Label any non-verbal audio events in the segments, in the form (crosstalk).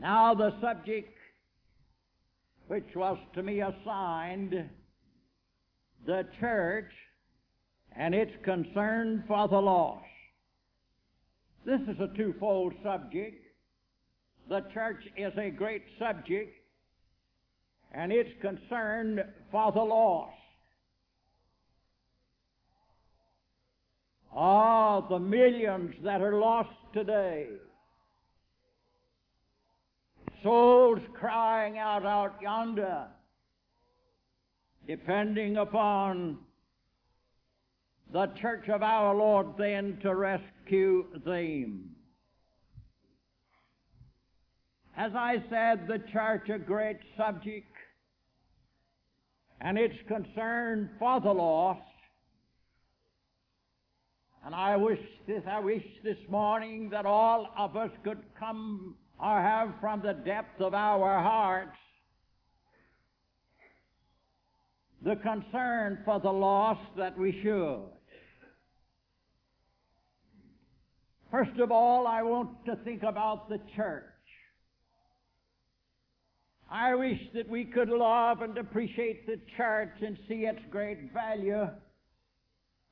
Now, the subject which was to me assigned, the church and its concern for the lost. This is a twofold subject. The church is a great subject, and it's concern for the lost. Ah, the millions that are lost today. Souls crying out out yonder, depending upon the church of our Lord then to rescue them. As I said, the church a great subject, and its concern for the lost. And I wish this, I wish this morning that all of us could come or have from the depth of our hearts the concern for the lost that we should. First of all, I want to think about the church. I wish that we could love and appreciate the church and see its great value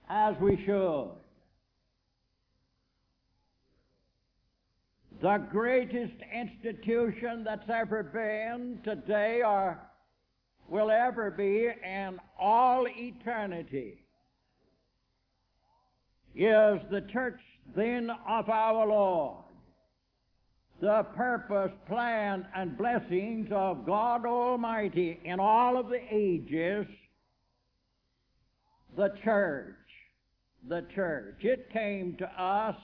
as we should. The greatest institution that's ever been today or will ever be in all eternity is the church then of our Lord. The purpose, plan, and blessings of God Almighty in all of the ages, the church, the church. It came to us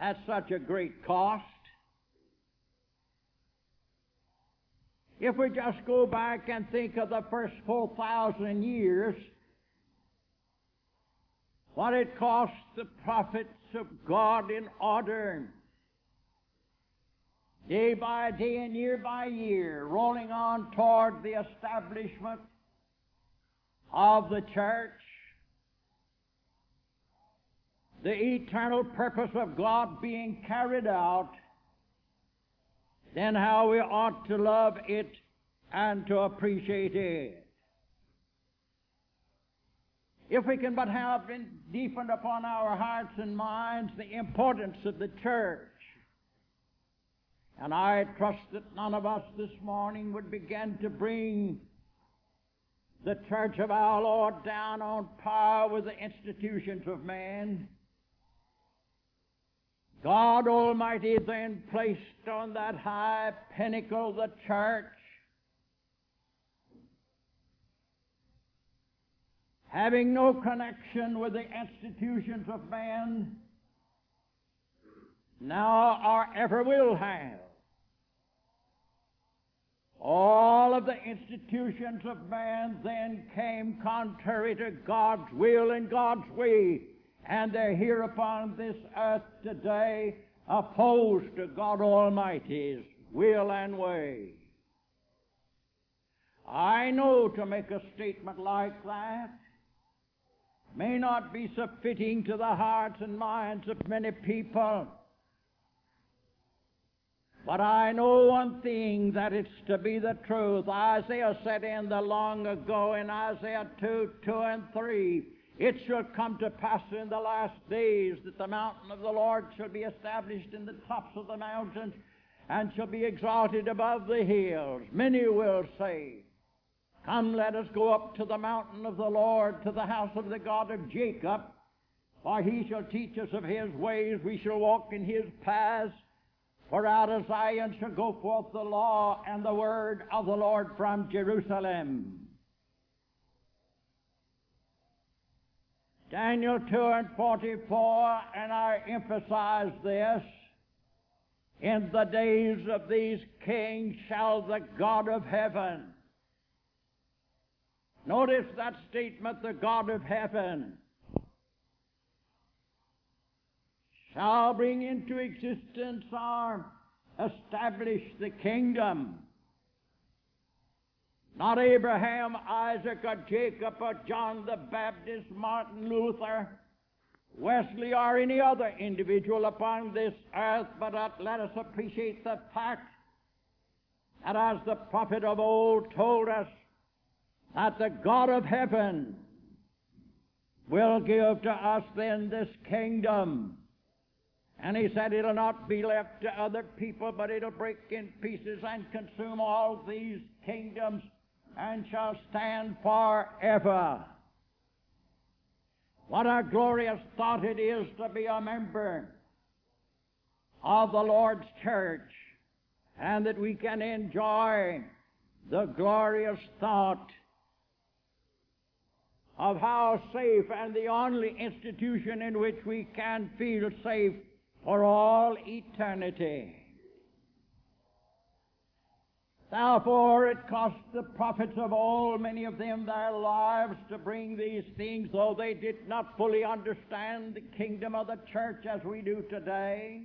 at such a great cost. If we just go back and think of the first 4,000 years, what it cost the prophets of God in order, day by day and year by year, rolling on toward the establishment of the church, the eternal purpose of God being carried out, then how we ought to love it and to appreciate it. If we can but have deepened upon our hearts and minds the importance of the church, and I trust that none of us this morning would begin to bring the church of our Lord down on par with the institutions of man. God Almighty then placed on that high pinnacle the church, having no connection with the institutions of man, now or ever will have. All of the institutions of man then came contrary to God's will and God's way and they're here upon this earth today opposed to God Almighty's will and way. I know to make a statement like that may not be so fitting to the hearts and minds of many people. But I know one thing that it's to be the truth. Isaiah said in the long ago in Isaiah 2, 2 and 3, it shall come to pass in the last days that the mountain of the Lord shall be established in the tops of the mountains and shall be exalted above the hills. Many will say, Come, let us go up to the mountain of the Lord, to the house of the God of Jacob. For he shall teach us of his ways, we shall walk in his paths. For out of Zion shall go forth the law and the word of the Lord from Jerusalem. Daniel 2 and 44, and I emphasize this. In the days of these kings shall the God of heaven. Notice that statement, the God of heaven shall bring into existence or establish the kingdom not Abraham, Isaac, or Jacob, or John the Baptist, Martin Luther, Wesley or any other individual upon this earth, but let us appreciate the fact that as the prophet of old told us, that the God of heaven will give to us then this kingdom. And he said it'll not be left to other people, but it'll break in pieces and consume all these kingdoms and shall stand forever. What a glorious thought it is to be a member of the Lord's church and that we can enjoy the glorious thought of how safe and the only institution in which we can feel safe for all eternity. Therefore, it cost the prophets of old, many of them, their lives to bring these things, though they did not fully understand the kingdom of the church as we do today.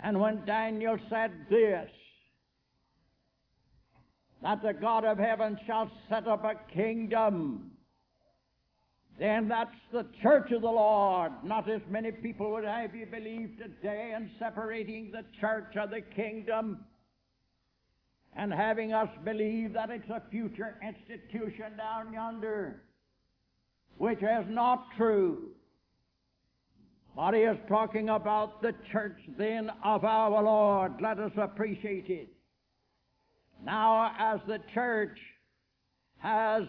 And when Daniel said this, that the God of heaven shall set up a kingdom, then that's the church of the Lord, not as many people would have you believe today in separating the church of the kingdom and having us believe that it's a future institution down yonder, which is not true. But he is talking about the church then of our Lord. Let us appreciate it. Now, as the church has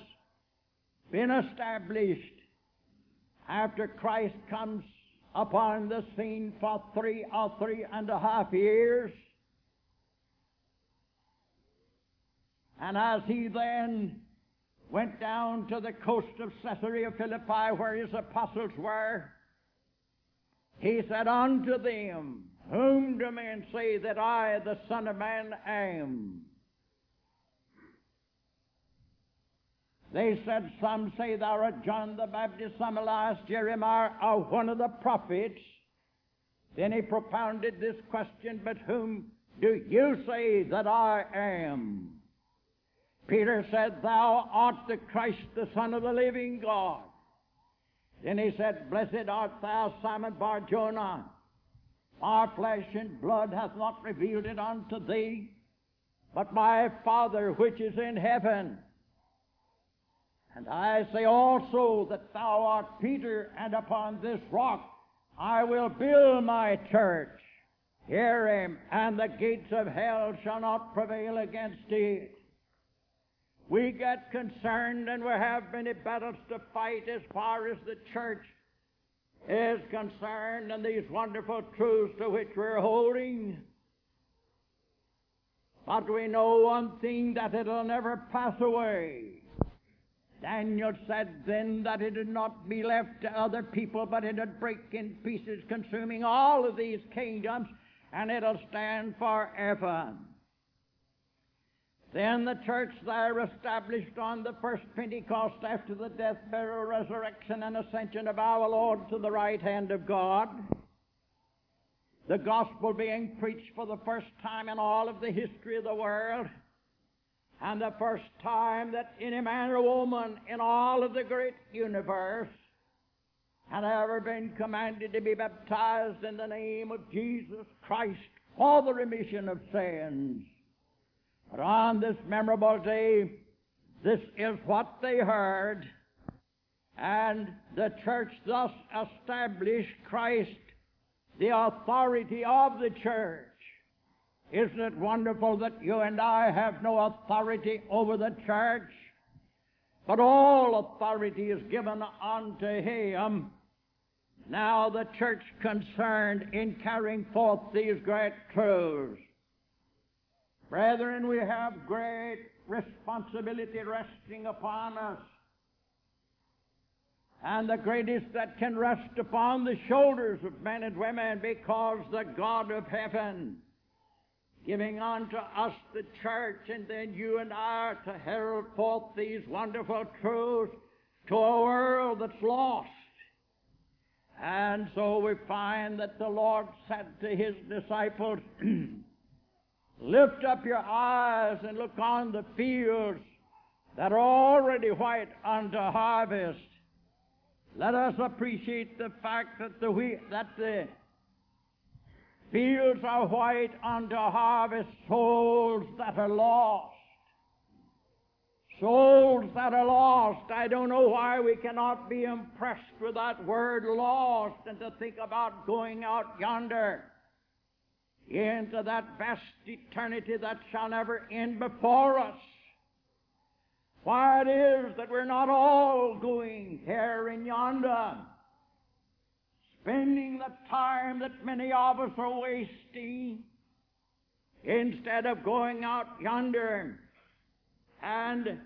been established after Christ comes upon the scene for three or three and a half years, and as he then went down to the coast of Caesarea Philippi where his apostles were, he said unto them, Whom do men say that I, the Son of Man, am? They said, Some say thou art John the Baptist, some Elias, Jeremiah, or one of the prophets. Then he propounded this question, But whom do you say that I am? Peter said, Thou art the Christ, the Son of the living God. Then he said, Blessed art thou, Simon Bar Jonah. Our flesh and blood hath not revealed it unto thee, but my Father which is in heaven. And I say also that thou art Peter, and upon this rock I will build my church. Hear him, and the gates of hell shall not prevail against it. We get concerned and we have many battles to fight as far as the church is concerned and these wonderful truths to which we're holding. But we know one thing that it'll never pass away. Daniel said then that it would not be left to other people, but it would break in pieces, consuming all of these kingdoms, and it'll stand forever. Then the church there established on the first Pentecost after the death, burial, resurrection, and ascension of our Lord to the right hand of God. The gospel being preached for the first time in all of the history of the world. And the first time that any man or woman in all of the great universe had ever been commanded to be baptized in the name of Jesus Christ for the remission of sins. But on this memorable day, this is what they heard, and the church thus established Christ, the authority of the church. Isn't it wonderful that you and I have no authority over the church? But all authority is given unto Him. Now the church concerned in carrying forth these great truths. Brethren, we have great responsibility resting upon us. And the greatest that can rest upon the shoulders of men and women because the God of heaven giving unto us the church and then you and I to herald forth these wonderful truths to a world that's lost. And so we find that the Lord said to his disciples, (clears throat) Lift up your eyes and look on the fields that are already white unto harvest. Let us appreciate the fact that the wheat, that the fields are white unto harvest, souls that are lost. Souls that are lost. I don't know why we cannot be impressed with that word lost and to think about going out yonder into that vast eternity that shall never end before us. Why it is that we're not all going here and yonder, spending the time that many of us are wasting, instead of going out yonder and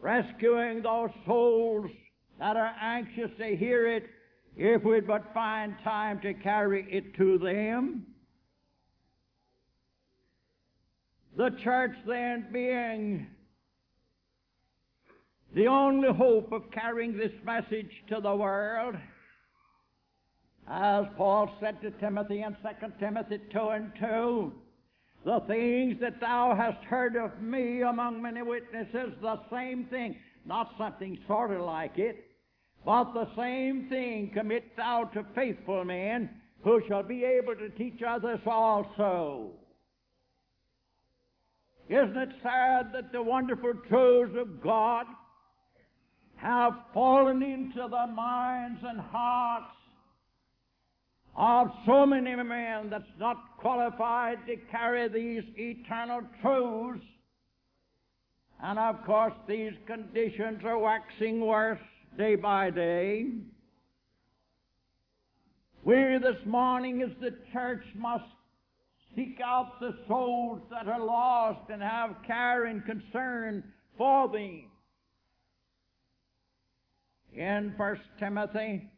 rescuing those souls that are anxious to hear it if we'd but find time to carry it to them. The church then being the only hope of carrying this message to the world, as Paul said to Timothy in 2 Timothy 2 and 2, the things that thou hast heard of me among many witnesses, the same thing, not something sort of like it, but the same thing commit thou to faithful men who shall be able to teach others also. Isn't it sad that the wonderful truths of God have fallen into the minds and hearts of so many men that's not qualified to carry these eternal truths. And of course, these conditions are waxing worse day by day. We this morning, as the church, must seek out the souls that are lost and have care and concern for them. In First Timothy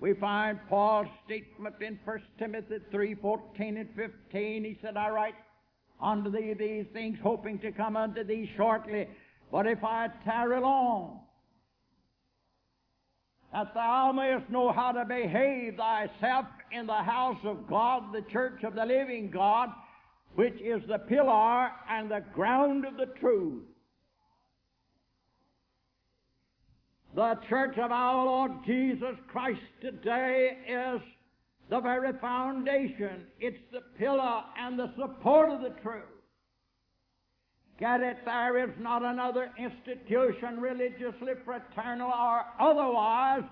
we find Paul's statement in 1 Timothy 3 14 and 15. He said, I write unto thee these things, hoping to come unto thee shortly. But if I tarry long, that thou mayest know how to behave thyself in the house of God, the church of the living God, which is the pillar and the ground of the truth. The church of our Lord Jesus Christ today is the very foundation. It's the pillar and the support of the truth. Get it? There is not another institution, religiously, fraternal, or otherwise,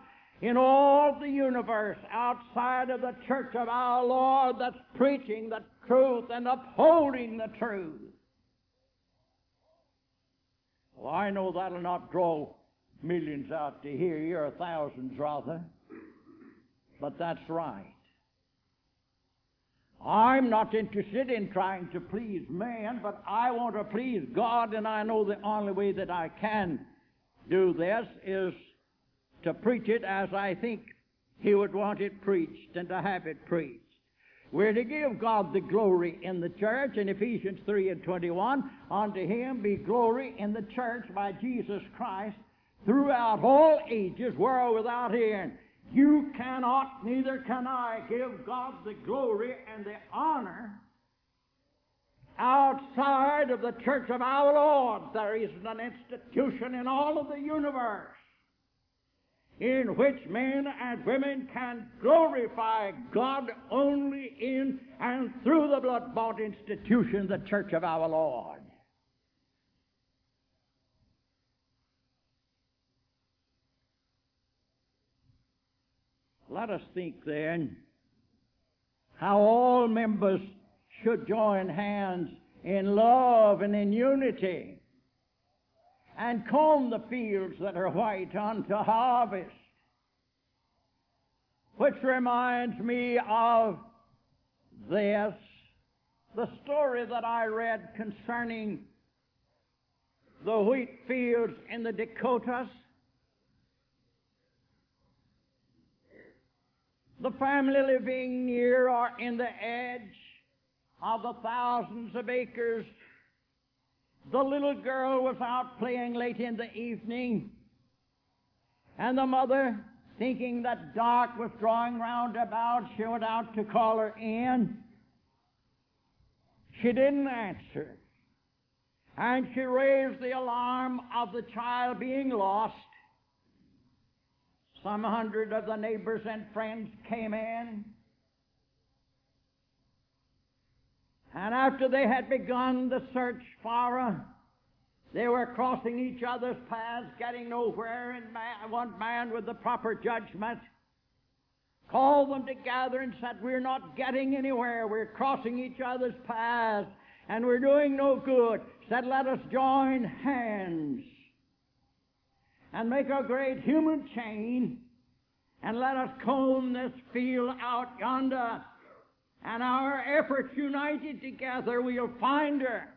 in all the universe outside of the church of our Lord that's preaching the truth and upholding the truth. Well, I know that'll not draw millions out to hear you, or thousands rather. But that's right. I'm not interested in trying to please man, but I want to please God, and I know the only way that I can do this is to preach it as I think He would want it preached and to have it preached. We're to give God the glory in the church in Ephesians 3 and 21. Unto Him be glory in the church by Jesus Christ throughout all ages, world without end. You cannot, neither can I, give God the glory and the honor outside of the church of our Lord. There isn't an institution in all of the universe in which men and women can glorify God only in and through the blood bought institution, the church of our Lord. Let us think then how all members should join hands in love and in unity and comb the fields that are white unto harvest. Which reminds me of this, the story that I read concerning the wheat fields in the Dakotas. The family living near or in the edge of the thousands of acres. The little girl was out playing late in the evening, and the mother, thinking that dark was drawing round about, she went out to call her in. She didn't answer, and she raised the alarm of the child being lost. Some hundred of the neighbors and friends came in. And after they had begun the search for her, they were crossing each other's paths, getting nowhere, and man, one man with the proper judgment called them together and said, We're not getting anywhere. We're crossing each other's paths, and we're doing no good. Said, Let us join hands and make a great human chain, and let us comb this field out yonder. And our efforts united together, we'll find her.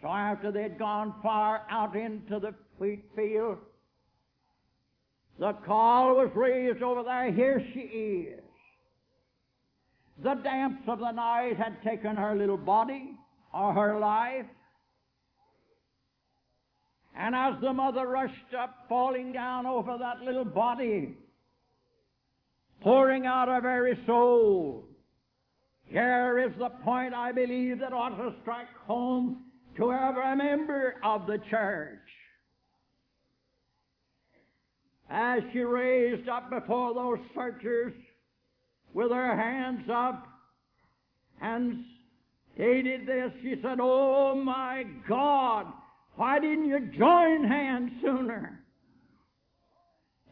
So after they'd gone far out into the wheat field, the call was raised over there, here she is. The damps of the night had taken her little body or her life. And as the mother rushed up, falling down over that little body, pouring out her very soul, here is the point I believe that ought to strike home to every member of the church. As she raised up before those searchers with her hands up and stated this, she said, Oh my God, why didn't you join hands sooner?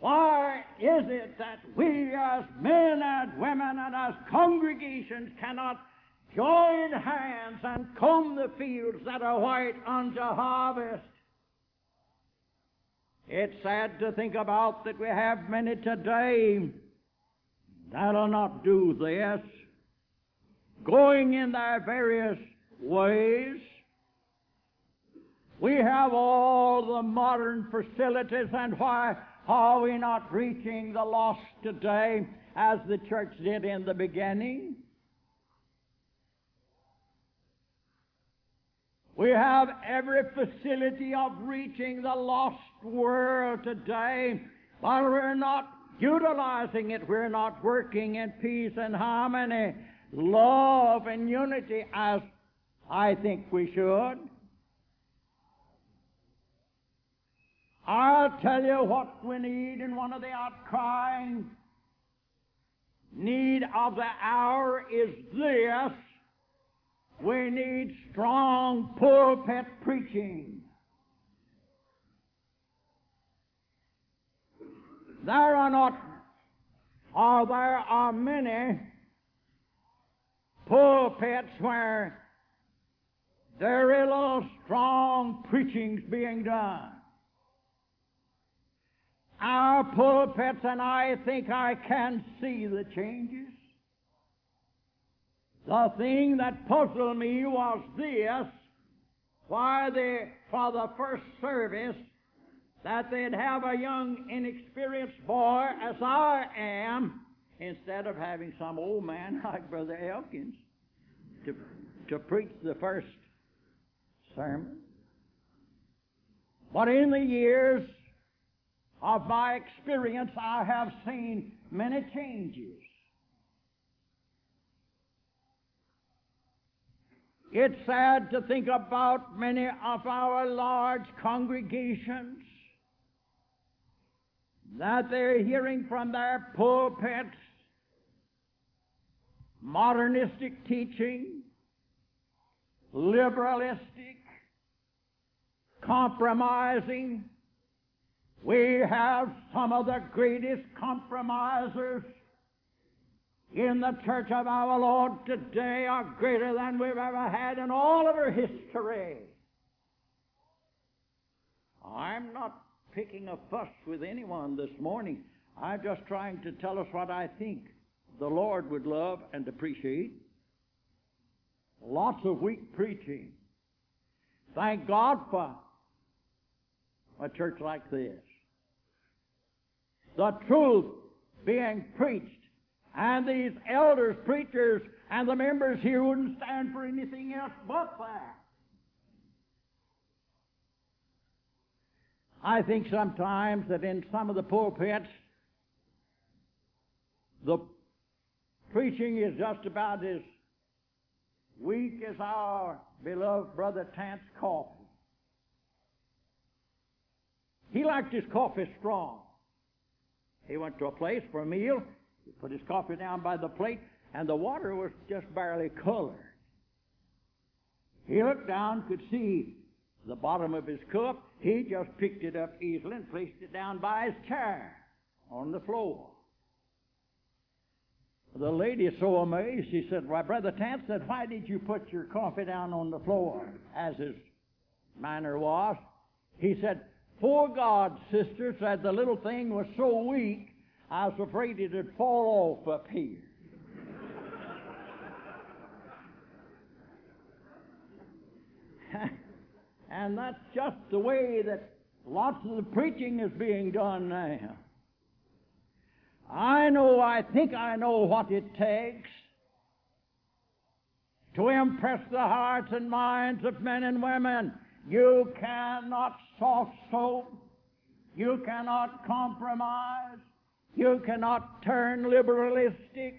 Why is it that we as men and women and as congregations cannot join hands and comb the fields that are white unto harvest? It's sad to think about that we have many today that'll not do this, going in their various ways. We have all the modern facilities, and why are we not reaching the lost today as the church did in the beginning? We have every facility of reaching the lost world today, but we're not utilizing it. We're not working in peace and harmony, love and unity as I think we should. I'll tell you what we need in one of the outcrying need of the hour is this we need strong pulpit preaching. There are not, or there are many pulpits where very little strong preaching's being done. Our pulpits, and I think I can see the changes. The thing that puzzled me was this why they, for the first service, that they'd have a young, inexperienced boy, as I am, instead of having some old man (laughs) like Brother Elkins to, to preach the first sermon. But in the years of my experience, I have seen many changes. It's sad to think about many of our large congregations that they're hearing from their pulpits modernistic teaching, liberalistic, compromising. We have some of the greatest compromisers in the church of our Lord today are greater than we've ever had in all of our history. I'm not picking a fuss with anyone this morning. I'm just trying to tell us what I think the Lord would love and appreciate. Lots of weak preaching. Thank God for a church like this. The truth being preached and these elders, preachers, and the members here wouldn't stand for anything else but that. I think sometimes that in some of the pulpits, the preaching is just about as weak as our beloved brother Tant's coffee. He liked his coffee strong. He went to a place for a meal, he put his coffee down by the plate, and the water was just barely colored. He looked down, could see the bottom of his cup. He just picked it up easily and placed it down by his chair on the floor. The lady so amazed, she said, Why, Brother Tant said, why did you put your coffee down on the floor? As his manner was. He said, For God, sister, said the little thing was so weak, I was afraid it'd fall off up here. (laughs) and that's just the way that lots of the preaching is being done now. I know, I think I know what it takes to impress the hearts and minds of men and women. You cannot soft soap. You cannot compromise. You cannot turn liberalistic,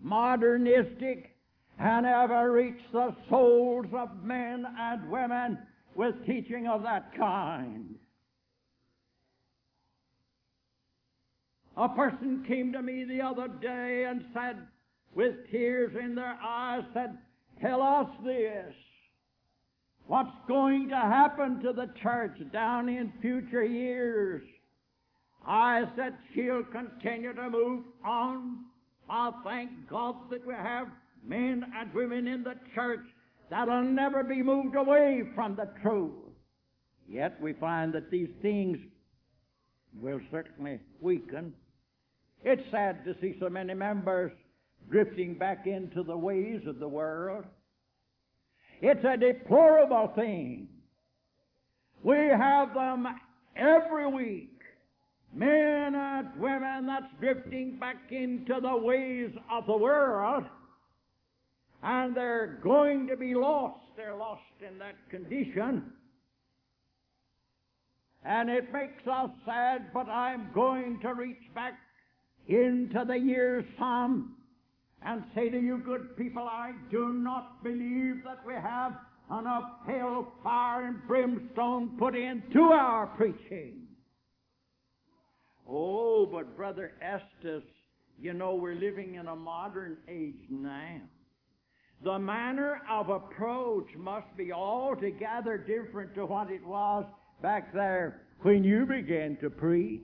modernistic, and ever reach the souls of men and women with teaching of that kind. A person came to me the other day and said, with tears in their eyes, said, Tell us this. What's going to happen to the church down in future years? I said, She'll continue to move on. I thank God that we have men and women in the church that'll never be moved away from the truth. Yet we find that these things will certainly weaken it's sad to see so many members drifting back into the ways of the world. It's a deplorable thing. We have them every week. Men and women that's drifting back into the ways of the world. And they're going to be lost. They're lost in that condition. And it makes us sad, but I'm going to reach back into the years some and say to you, good people, I do not believe that we have enough hell, fire, and brimstone put into our preaching. Oh, but Brother Estes, you know, we're living in a modern age now. The manner of approach must be altogether different to what it was back there when you began to preach.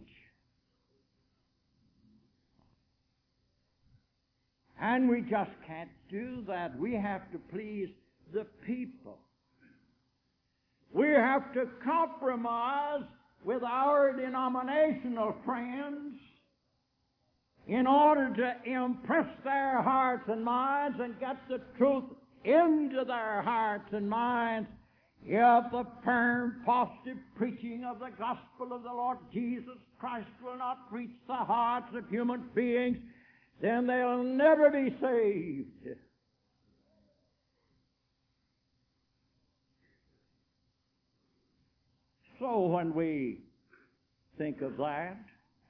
And we just can't do that. We have to please the people. We have to compromise with our denominational friends in order to impress their hearts and minds and get the truth into their hearts and minds if the firm, positive preaching of the gospel of the Lord Jesus Christ will not reach the hearts of human beings, then they'll never be saved. So when we think of that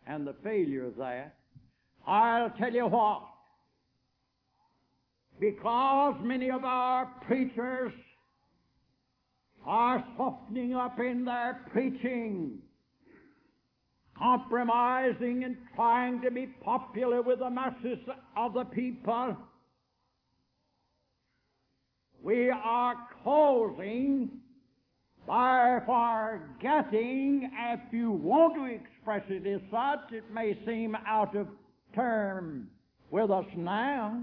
and the failure of that, I'll tell you what. Because many of our preachers are softening up in their preaching compromising and trying to be popular with the masses of the people. We are causing by forgetting, if you want to express it as such, it may seem out of term with us now.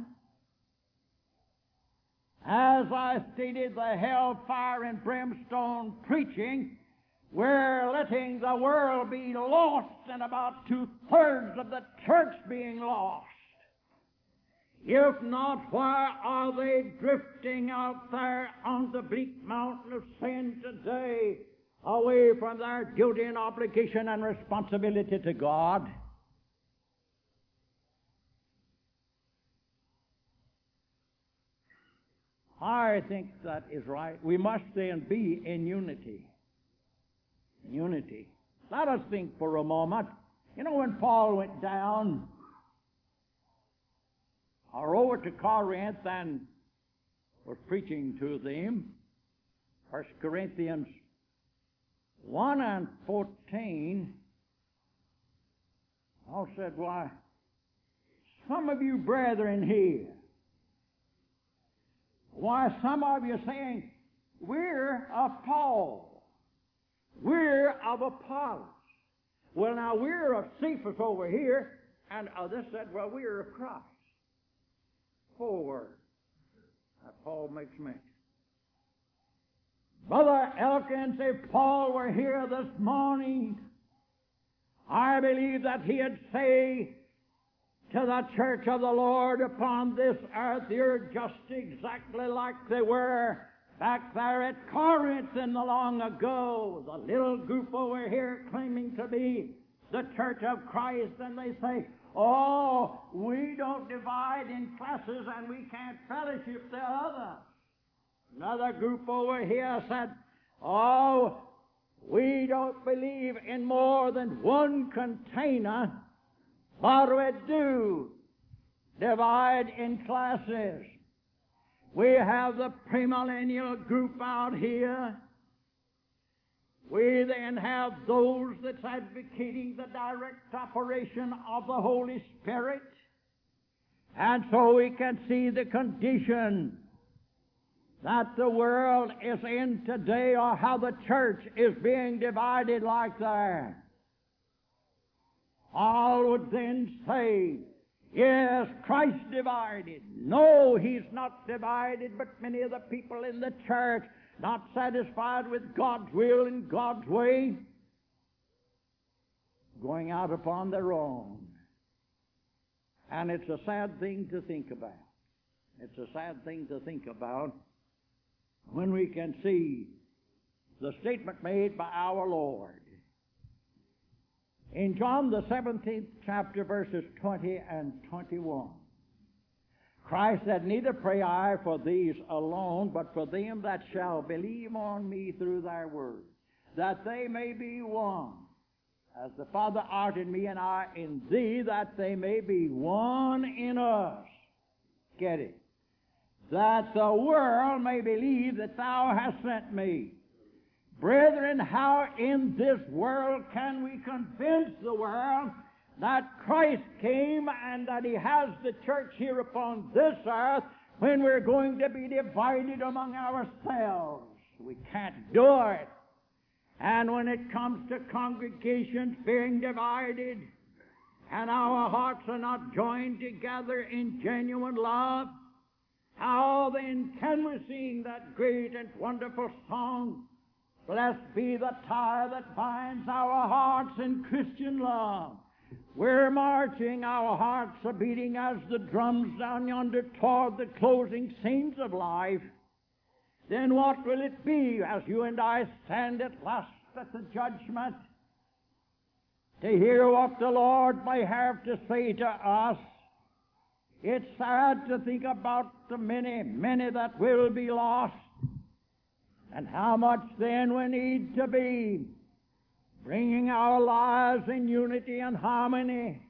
As I stated, the hellfire and brimstone preaching we're letting the world be lost and about two thirds of the church being lost. If not, why are they drifting out there on the bleak mountain of sin today, away from their duty and obligation and responsibility to God? I think that is right. We must then be in unity unity. Let us think for a moment. You know, when Paul went down or over to Corinth and was preaching to them, 1 Corinthians 1 and 14, Paul said, Why, some of you brethren here, why, some of you saying, We're of Paul. We're of Apollos. Well, now we're of Cephas over here, and oh, others said, Well, we're of Christ. Four words that Paul makes mention. Brother Elkins, if Paul were here this morning, I believe that he'd say to the church of the Lord upon this earth, you're just exactly like they were back there at Corinth in the long ago. The little group over here claiming to be the church of Christ, and they say, Oh, we don't divide in classes and we can't fellowship the other. Another group over here said, Oh, we don't believe in more than one container, but we do divide in classes. We have the premillennial group out here. We then have those that's advocating the direct operation of the Holy Spirit. And so we can see the condition that the world is in today or how the church is being divided like that. All would then say, Yes, Christ divided. No, He's not divided, but many of the people in the church not satisfied with God's will and God's way, going out upon their own. And it's a sad thing to think about. It's a sad thing to think about when we can see the statement made by our Lord. In John the 17th chapter, verses 20 and 21, Christ said, Neither pray I for these alone, but for them that shall believe on me through thy word, that they may be one. As the Father art in me and I in thee, that they may be one in us. Get it? That the world may believe that thou hast sent me. Brethren, how in this world can we convince the world that Christ came and that He has the church here upon this earth when we're going to be divided among ourselves? We can't do it. And when it comes to congregations being divided and our hearts are not joined together in genuine love, how then can we sing that great and wonderful song? Blessed be the tie that binds our hearts in Christian love. We're marching, our hearts are beating as the drums down yonder toward the closing scenes of life. Then what will it be as you and I stand at last at the judgment? To hear what the Lord may have to say to us. It's sad to think about the many, many that will be lost, and how much then we need to be bringing our lives in unity and harmony,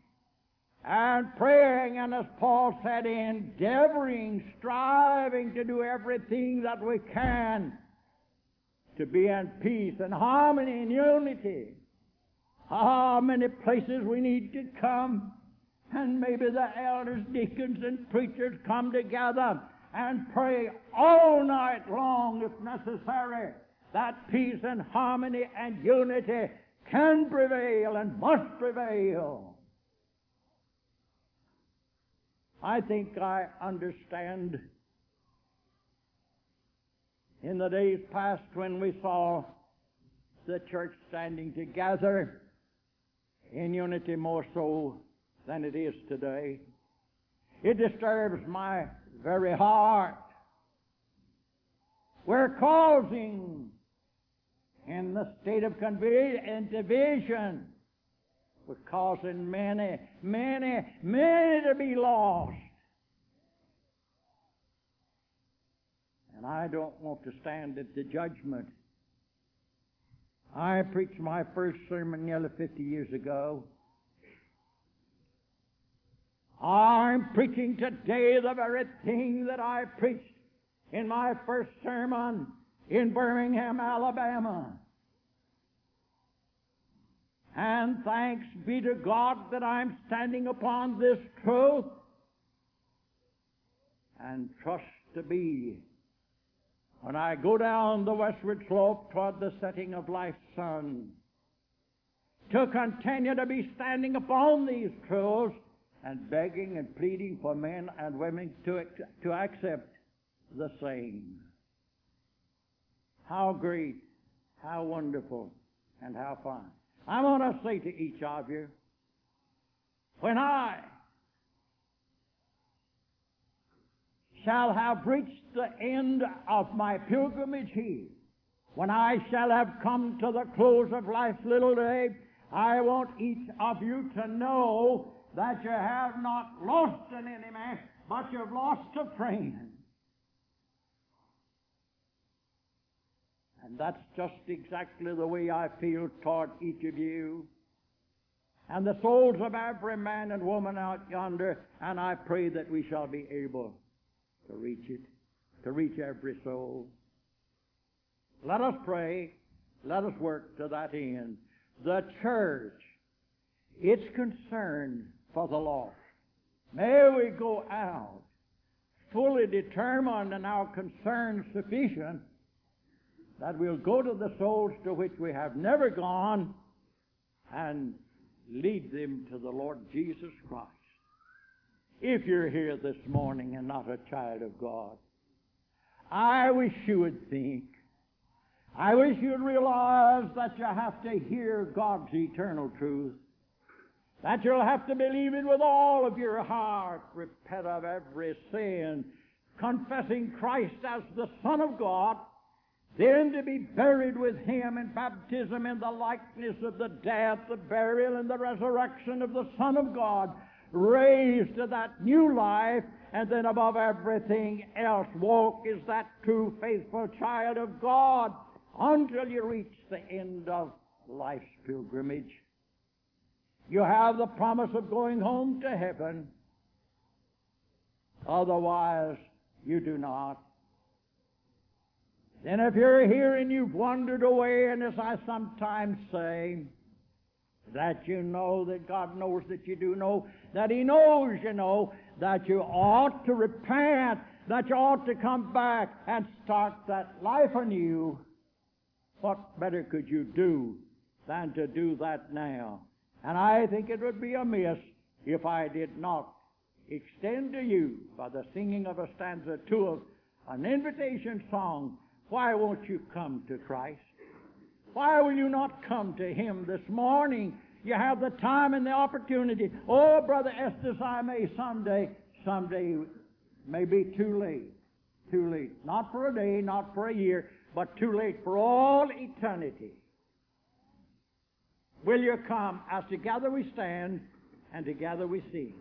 and praying, and as Paul said, endeavoring, striving to do everything that we can to be in peace and harmony and unity. How many places we need to come, and maybe the elders, deacons, and preachers come together and pray all night long if necessary that peace and harmony and unity can prevail and must prevail. I think I understand in the days past when we saw the church standing together in unity more so than it is today. It disturbs my very heart. We're causing in the state of confusion division was causing many, many, many to be lost. And I don't want to stand at the judgment. I preached my first sermon nearly 50 years ago. I'm preaching today the very thing that I preached in my first sermon in Birmingham, Alabama. And thanks be to God that I'm standing upon this truth and trust to be when I go down the westward slope toward the setting of life's sun to continue to be standing upon these truths and begging and pleading for men and women to, to accept the same. How great, how wonderful, and how fine. I want to say to each of you, when I shall have reached the end of my pilgrimage here, when I shall have come to the close of life's little day, I want each of you to know that you have not lost an enemy, but you've lost a friend. And that's just exactly the way I feel toward each of you and the souls of every man and woman out yonder, and I pray that we shall be able to reach it, to reach every soul. Let us pray. Let us work to that end. The church, its concern for the lost. May we go out fully determined and our concern sufficient that we'll go to the souls to which we have never gone and lead them to the Lord Jesus Christ. If you're here this morning and not a child of God, I wish you would think. I wish you'd realize that you have to hear God's eternal truth. That you'll have to believe it with all of your heart, repent of every sin, confessing Christ as the Son of God, then to be buried with him in baptism in the likeness of the death, the burial, and the resurrection of the Son of God, raised to that new life, and then above everything else, walk as that true, faithful child of God until you reach the end of life's pilgrimage. You have the promise of going home to heaven. Otherwise, you do not. Then if you're here and you've wandered away, and as I sometimes say, that you know that God knows that you do know, that He knows you know, that you ought to repent, that you ought to come back and start that life anew, what better could you do than to do that now? And I think it would be amiss if I did not extend to you, by the singing of a stanza two of an invitation song, why won't you come to Christ? Why will you not come to Him this morning? You have the time and the opportunity. Oh, Brother Estes, I may someday, someday may be too late. Too late. Not for a day, not for a year, but too late for all eternity. Will you come as together we stand and together we sing?